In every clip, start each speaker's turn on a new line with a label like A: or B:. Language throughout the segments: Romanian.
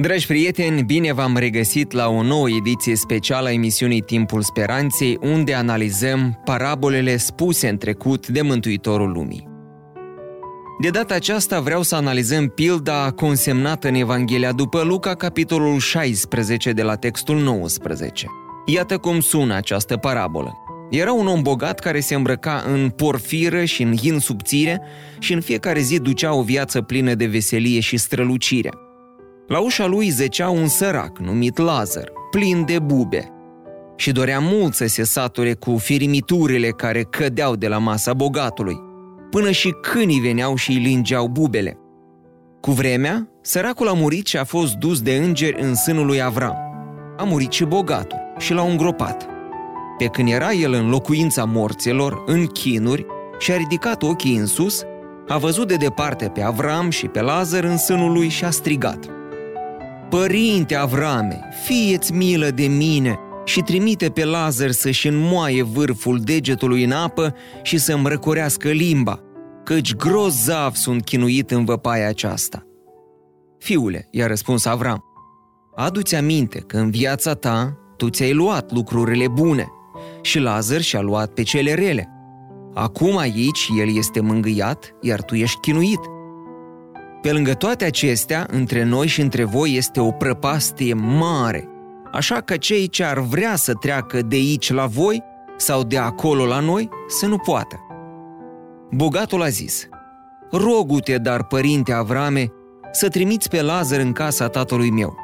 A: Dragi prieteni, bine v-am regăsit la o nouă ediție specială a emisiunii Timpul Speranței, unde analizăm parabolele spuse în trecut de Mântuitorul Lumii. De data aceasta vreau să analizăm pilda consemnată în Evanghelia după Luca, capitolul 16 de la textul 19. Iată cum sună această parabolă. Era un om bogat care se îmbrăca în porfiră și în hin subțire și în fiecare zi ducea o viață plină de veselie și strălucire – la ușa lui zecea un sărac numit Lazar, plin de bube, și dorea mult să se sature cu firimiturile care cădeau de la masa bogatului, până și câinii veneau și îi lingeau bubele. Cu vremea, săracul a murit și a fost dus de îngeri în sânul lui Avram. A murit și bogatul și l-au îngropat. Pe când era el în locuința morților, în chinuri, și a ridicat ochii în sus, a văzut de departe pe Avram și pe Lazar în sânul lui și a strigat – Părinte Avrame, fieți milă de mine și trimite pe Lazar să-și înmoaie vârful degetului în apă și să-mi răcorească limba, căci grozav sunt chinuit în văpaia aceasta. Fiule, i-a răspuns Avram, adu-ți aminte că în viața ta tu ți-ai luat lucrurile bune și Lazar și-a luat pe cele rele. Acum aici el este mângâiat, iar tu ești chinuit – pe lângă toate acestea, între noi și între voi este o prăpastie mare, așa că cei ce ar vrea să treacă de aici la voi sau de acolo la noi, să nu poată. Bogatul a zis, Rogu-te, dar, părinte Avrame, să trimiți pe Lazar în casa tatălui meu,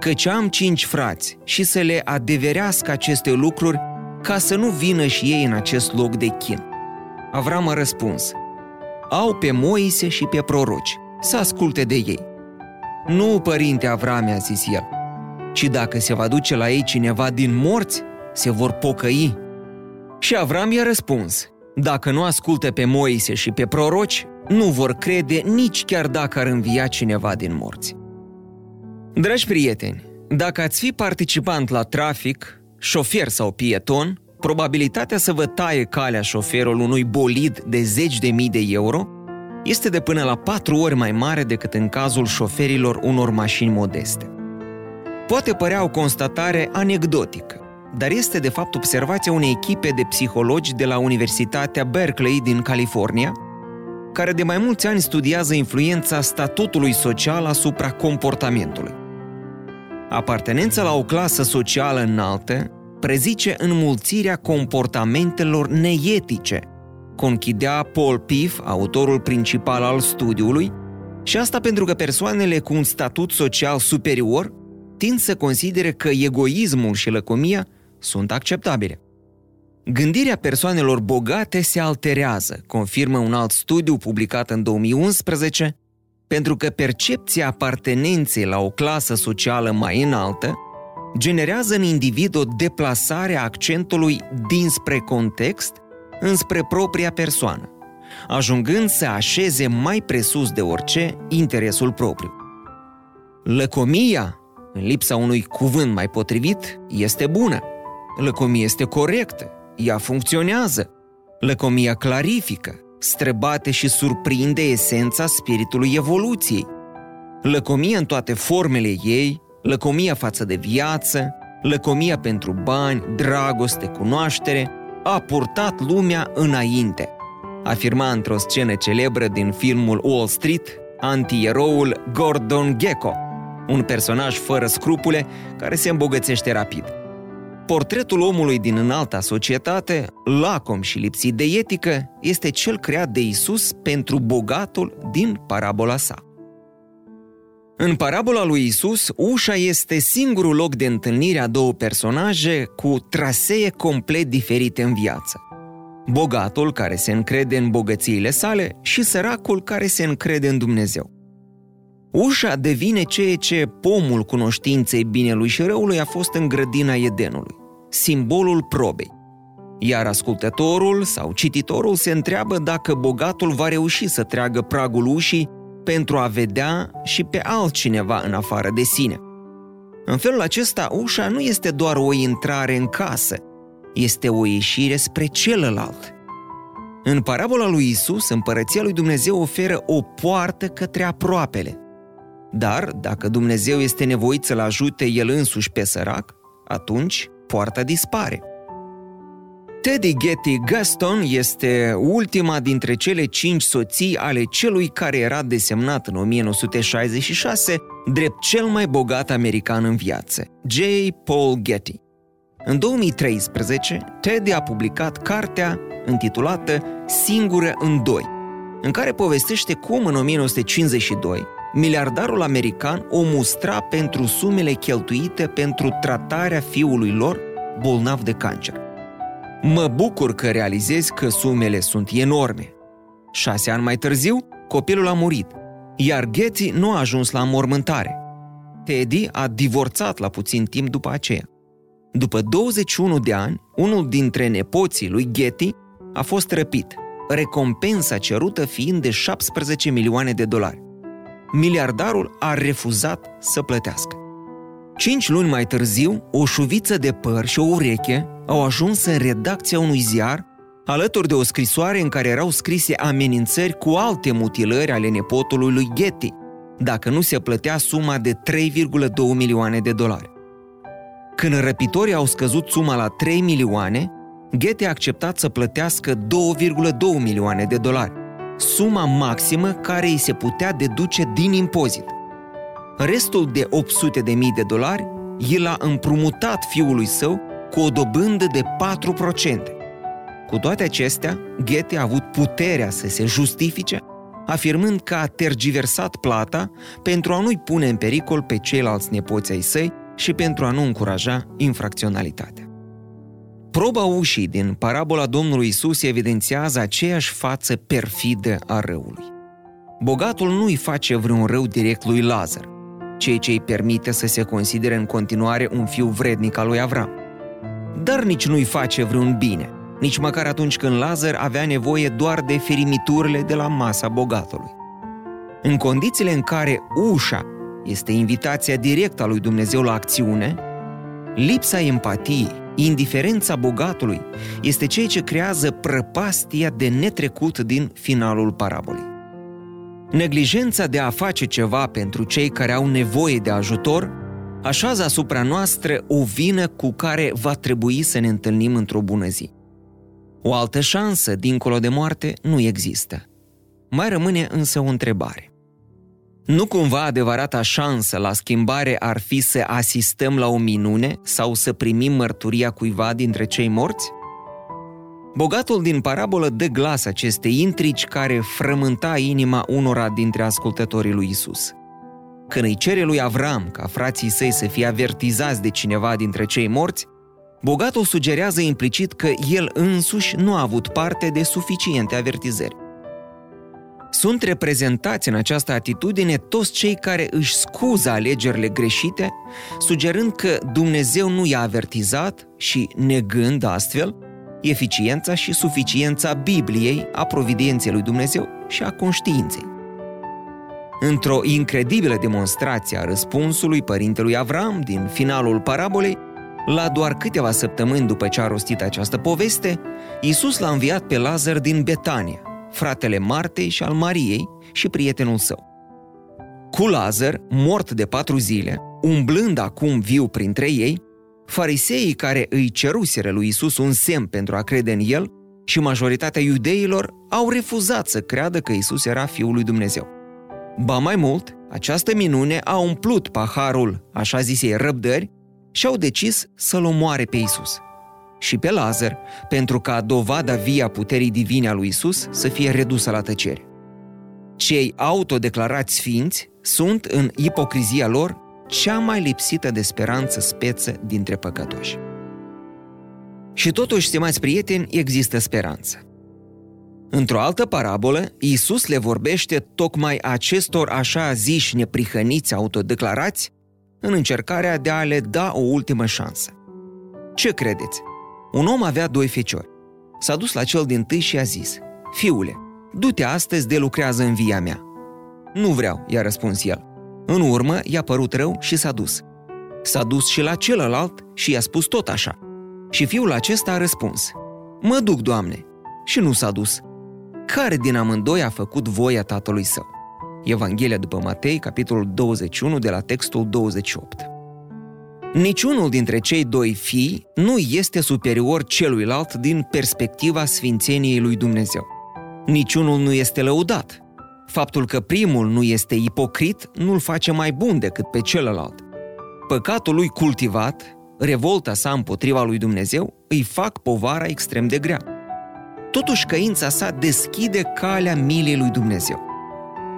A: căci am cinci frați și să le adeverească aceste lucruri ca să nu vină și ei în acest loc de chin. Avram a răspuns, au pe Moise și pe proroci să asculte de ei. Nu, părinte Avrame, a zis el, ci dacă se va duce la ei cineva din morți, se vor pocăi. Și Avram i-a răspuns, dacă nu ascultă pe Moise și pe proroci, nu vor crede nici chiar dacă ar învia cineva din morți. Dragi prieteni, dacă ați fi participant la trafic, șofer sau pieton, probabilitatea să vă taie calea șoferul unui bolid de zeci de mii de euro este de până la patru ori mai mare decât în cazul șoferilor unor mașini modeste. Poate părea o constatare anecdotică, dar este de fapt observația unei echipe de psihologi de la Universitatea Berkeley din California, care de mai mulți ani studiază influența statutului social asupra comportamentului. Apartenența la o clasă socială înaltă prezice înmulțirea comportamentelor neetice – conchidea Paul Piff, autorul principal al studiului, și asta pentru că persoanele cu un statut social superior tind să considere că egoismul și lăcomia sunt acceptabile. Gândirea persoanelor bogate se alterează, confirmă un alt studiu publicat în 2011, pentru că percepția apartenenței la o clasă socială mai înaltă generează în individ o deplasare a accentului dinspre context înspre propria persoană, ajungând să așeze mai presus de orice interesul propriu. Lăcomia, în lipsa unui cuvânt mai potrivit, este bună. Lăcomia este corectă, ea funcționează. Lăcomia clarifică, străbate și surprinde esența spiritului evoluției. Lăcomia în toate formele ei, lăcomia față de viață, lăcomia pentru bani, dragoste, cunoaștere, a purtat lumea înainte, afirma într-o scenă celebră din filmul Wall Street antieroul Gordon Gekko, un personaj fără scrupule care se îmbogățește rapid. Portretul omului din înalta societate, lacom și lipsit de etică, este cel creat de Isus pentru bogatul din parabola sa. În parabola lui Isus, ușa este singurul loc de întâlnire a două personaje cu trasee complet diferite în viață. Bogatul care se încrede în bogățiile sale și săracul care se încrede în Dumnezeu. Ușa devine ceea ce pomul cunoștinței binelui și răului a fost în grădina Edenului. simbolul probei. Iar ascultătorul sau cititorul se întreabă dacă bogatul va reuși să treagă pragul ușii pentru a vedea și pe altcineva în afară de sine. În felul acesta, ușa nu este doar o intrare în casă, este o ieșire spre celălalt. În parabola lui Isus, împărăția lui Dumnezeu oferă o poartă către aproapele. Dar, dacă Dumnezeu este nevoit să-l ajute el însuși pe sărac, atunci poarta dispare. Teddy Getty Gaston este ultima dintre cele cinci soții ale celui care era desemnat în 1966 drept cel mai bogat american în viață, J. Paul Getty. În 2013, Teddy a publicat cartea intitulată Singură în doi, în care povestește cum în 1952 miliardarul american o mustra pentru sumele cheltuite pentru tratarea fiului lor bolnav de cancer. Mă bucur că realizez că sumele sunt enorme. Șase ani mai târziu, copilul a murit, iar Getty nu a ajuns la mormântare. Teddy a divorțat la puțin timp după aceea. După 21 de ani, unul dintre nepoții lui Getty a fost răpit, recompensa cerută fiind de 17 milioane de dolari. Miliardarul a refuzat să plătească. Cinci luni mai târziu, o șuviță de păr și o ureche au ajuns în redacția unui ziar, alături de o scrisoare în care erau scrise amenințări cu alte mutilări ale nepotului lui Getty, dacă nu se plătea suma de 3,2 milioane de dolari. Când răpitorii au scăzut suma la 3 milioane, Getty a acceptat să plătească 2,2 milioane de dolari, suma maximă care îi se putea deduce din impozit. Restul de 800 de mii de dolari el a împrumutat fiului său cu o dobândă de 4%. Cu toate acestea, Getty a avut puterea să se justifice, afirmând că a tergiversat plata pentru a nu-i pune în pericol pe ceilalți nepoți ai săi și pentru a nu încuraja infracționalitatea. Proba ușii din parabola Domnului Isus evidențiază aceeași față perfidă a răului. Bogatul nu îi face vreun rău direct lui Lazar, ceea ce îi permite să se considere în continuare un fiu vrednic al lui Avram. Dar nici nu îi face vreun bine, nici măcar atunci când Lazar avea nevoie doar de ferimiturile de la masa bogatului. În condițiile în care ușa este invitația directă a lui Dumnezeu la acțiune, lipsa empatiei Indiferența bogatului este ceea ce creează prăpastia de netrecut din finalul parabolei. Neglijența de a face ceva pentru cei care au nevoie de ajutor așează asupra noastră o vină cu care va trebui să ne întâlnim într-o bună zi. O altă șansă, dincolo de moarte, nu există. Mai rămâne însă o întrebare. Nu cumva adevărata șansă la schimbare ar fi să asistăm la o minune sau să primim mărturia cuiva dintre cei morți? Bogatul din parabolă dă glas acestei intrigi care frământa inima unora dintre ascultătorii lui Isus. Când îi cere lui Avram ca frații săi să fie avertizați de cineva dintre cei morți, bogatul sugerează implicit că el însuși nu a avut parte de suficiente avertizări. Sunt reprezentați în această atitudine toți cei care își scuză alegerile greșite, sugerând că Dumnezeu nu i-a avertizat și negând astfel eficiența și suficiența Bibliei, a providenței lui Dumnezeu și a conștiinței. Într-o incredibilă demonstrație a răspunsului părintelui Avram din finalul parabolei, la doar câteva săptămâni după ce a rostit această poveste, Iisus l-a înviat pe Lazar din Betania, fratele Martei și al Mariei și prietenul său. Cu Lazar, mort de patru zile, umblând acum viu printre ei, fariseii care îi ceruseră lui Isus un semn pentru a crede în el și majoritatea iudeilor au refuzat să creadă că Isus era Fiul lui Dumnezeu. Ba mai mult, această minune a umplut paharul, așa zisei răbdări, și au decis să-l omoare pe Isus și pe Lazar, pentru ca dovada via puterii divine a lui Isus să fie redusă la tăcere. Cei autodeclarați sfinți sunt în ipocrizia lor cea mai lipsită de speranță speță dintre păcătoși. Și totuși, stimați prieteni, există speranță. Într-o altă parabolă, Iisus le vorbește tocmai acestor așa ziși neprihăniți autodeclarați în încercarea de a le da o ultimă șansă. Ce credeți? Un om avea doi feciori. S-a dus la cel din tâi și a zis, Fiule, du-te astăzi de lucrează în via mea. Nu vreau, i-a răspuns el. În urmă, i-a părut rău și s-a dus. S-a dus și la celălalt și i-a spus tot așa. Și fiul acesta a răspuns, Mă duc, Doamne, și nu s-a dus. Care din amândoi a făcut voia tatălui său? Evanghelia după Matei, capitolul 21, de la textul 28. Niciunul dintre cei doi fii nu este superior celuilalt din perspectiva sfințeniei lui Dumnezeu. Niciunul nu este lăudat. Faptul că primul nu este ipocrit nu-l face mai bun decât pe celălalt. Păcatul lui cultivat, revolta sa împotriva lui Dumnezeu, îi fac povara extrem de grea. Totuși căința sa deschide calea milei lui Dumnezeu.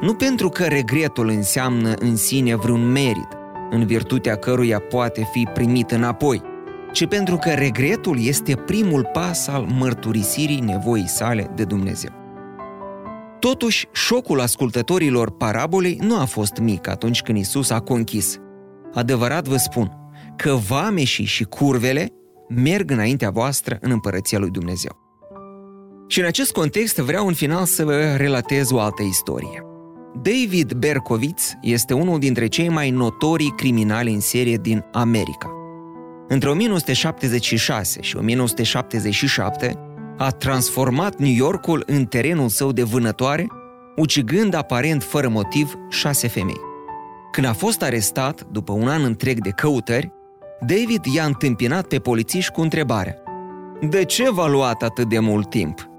A: Nu pentru că regretul înseamnă în sine vreun merit, în virtutea căruia poate fi primit înapoi, ci pentru că regretul este primul pas al mărturisirii nevoii sale de Dumnezeu. Totuși, șocul ascultătorilor parabolei nu a fost mic atunci când Isus a conchis. Adevărat vă spun că vameșii și curvele merg înaintea voastră în împărăția lui Dumnezeu. Și în acest context vreau în final să vă relatez o altă istorie. David Berkowitz este unul dintre cei mai notorii criminali în serie din America. Între 1976 și 1977 a transformat New Yorkul în terenul său de vânătoare, ucigând aparent fără motiv șase femei. Când a fost arestat, după un an întreg de căutări, David i-a întâmpinat pe polițiști cu întrebarea De ce v-a luat atât de mult timp?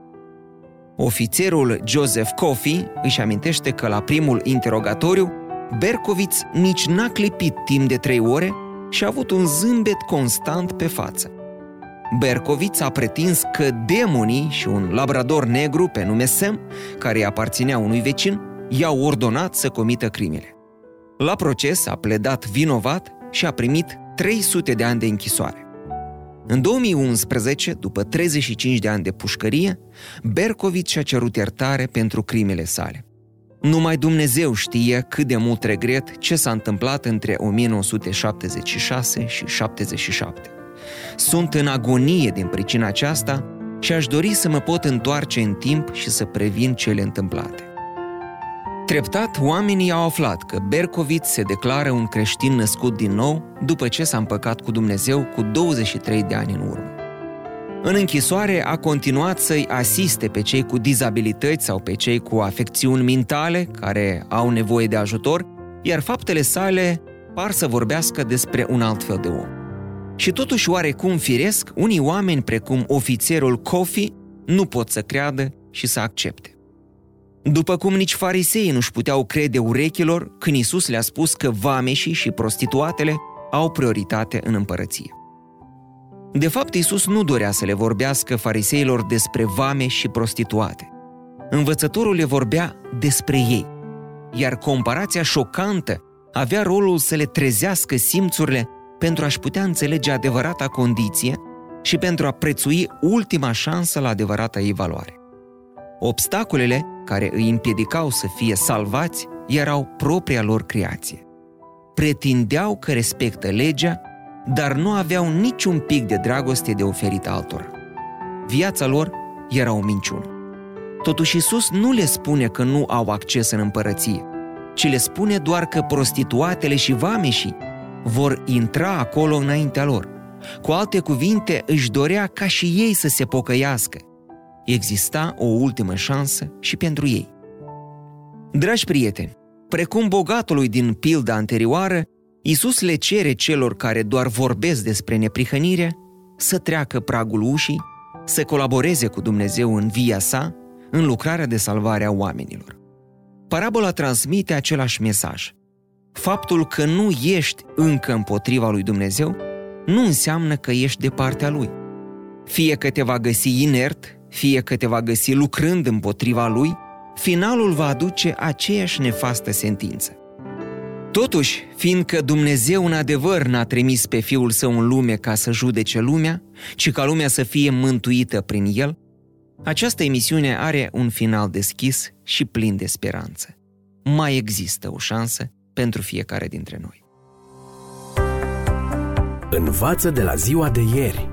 A: Ofițerul Joseph Coffey își amintește că la primul interogatoriu, Berkowitz nici n-a clipit timp de trei ore și a avut un zâmbet constant pe față. Berkowitz a pretins că demonii și un labrador negru pe nume Sam, care îi aparținea unui vecin, i-au ordonat să comită crimele. La proces a pledat vinovat și a primit 300 de ani de închisoare. În 2011, după 35 de ani de pușcărie, Berkovic și-a cerut iertare pentru crimele sale. Numai Dumnezeu știe cât de mult regret ce s-a întâmplat între 1976 și 77. Sunt în agonie din pricina aceasta și aș dori să mă pot întoarce în timp și să previn cele întâmplate. Treptat, oamenii au aflat că Berkovic se declară un creștin născut din nou după ce s-a împăcat cu Dumnezeu cu 23 de ani în urmă. În închisoare a continuat să-i asiste pe cei cu dizabilități sau pe cei cu afecțiuni mentale care au nevoie de ajutor, iar faptele sale par să vorbească despre un alt fel de om. Și totuși oarecum firesc, unii oameni precum ofițerul Kofi nu pot să creadă și să accepte. După cum nici fariseii nu-și puteau crede urechilor când Isus le-a spus că vameșii și prostituatele au prioritate în împărăție. De fapt, Isus nu dorea să le vorbească fariseilor despre vame și prostituate. Învățătorul le vorbea despre ei, iar comparația șocantă avea rolul să le trezească simțurile pentru a-și putea înțelege adevărata condiție și pentru a prețui ultima șansă la adevărata ei valoare. Obstacolele care îi împiedicau să fie salvați erau propria lor creație. Pretindeau că respectă legea, dar nu aveau niciun pic de dragoste de oferit altora. Viața lor era o minciună. Totuși Isus nu le spune că nu au acces în împărăție, ci le spune doar că prostituatele și vameșii vor intra acolo înaintea lor. Cu alte cuvinte, își dorea ca și ei să se pocăiască exista o ultimă șansă și pentru ei. Dragi prieteni, precum bogatului din pilda anterioară, Isus le cere celor care doar vorbesc despre neprihănire să treacă pragul ușii, să colaboreze cu Dumnezeu în via sa, în lucrarea de salvare a oamenilor. Parabola transmite același mesaj. Faptul că nu ești încă împotriva lui Dumnezeu nu înseamnă că ești de partea lui. Fie că te va găsi inert fie că te va găsi lucrând împotriva lui, finalul va aduce aceeași nefastă sentință. Totuși, fiindcă Dumnezeu în adevăr n-a trimis pe Fiul Său în lume ca să judece lumea, ci ca lumea să fie mântuită prin El, această emisiune are un final deschis și plin de speranță. Mai există o șansă pentru fiecare dintre noi.
B: Învață de la ziua de ieri.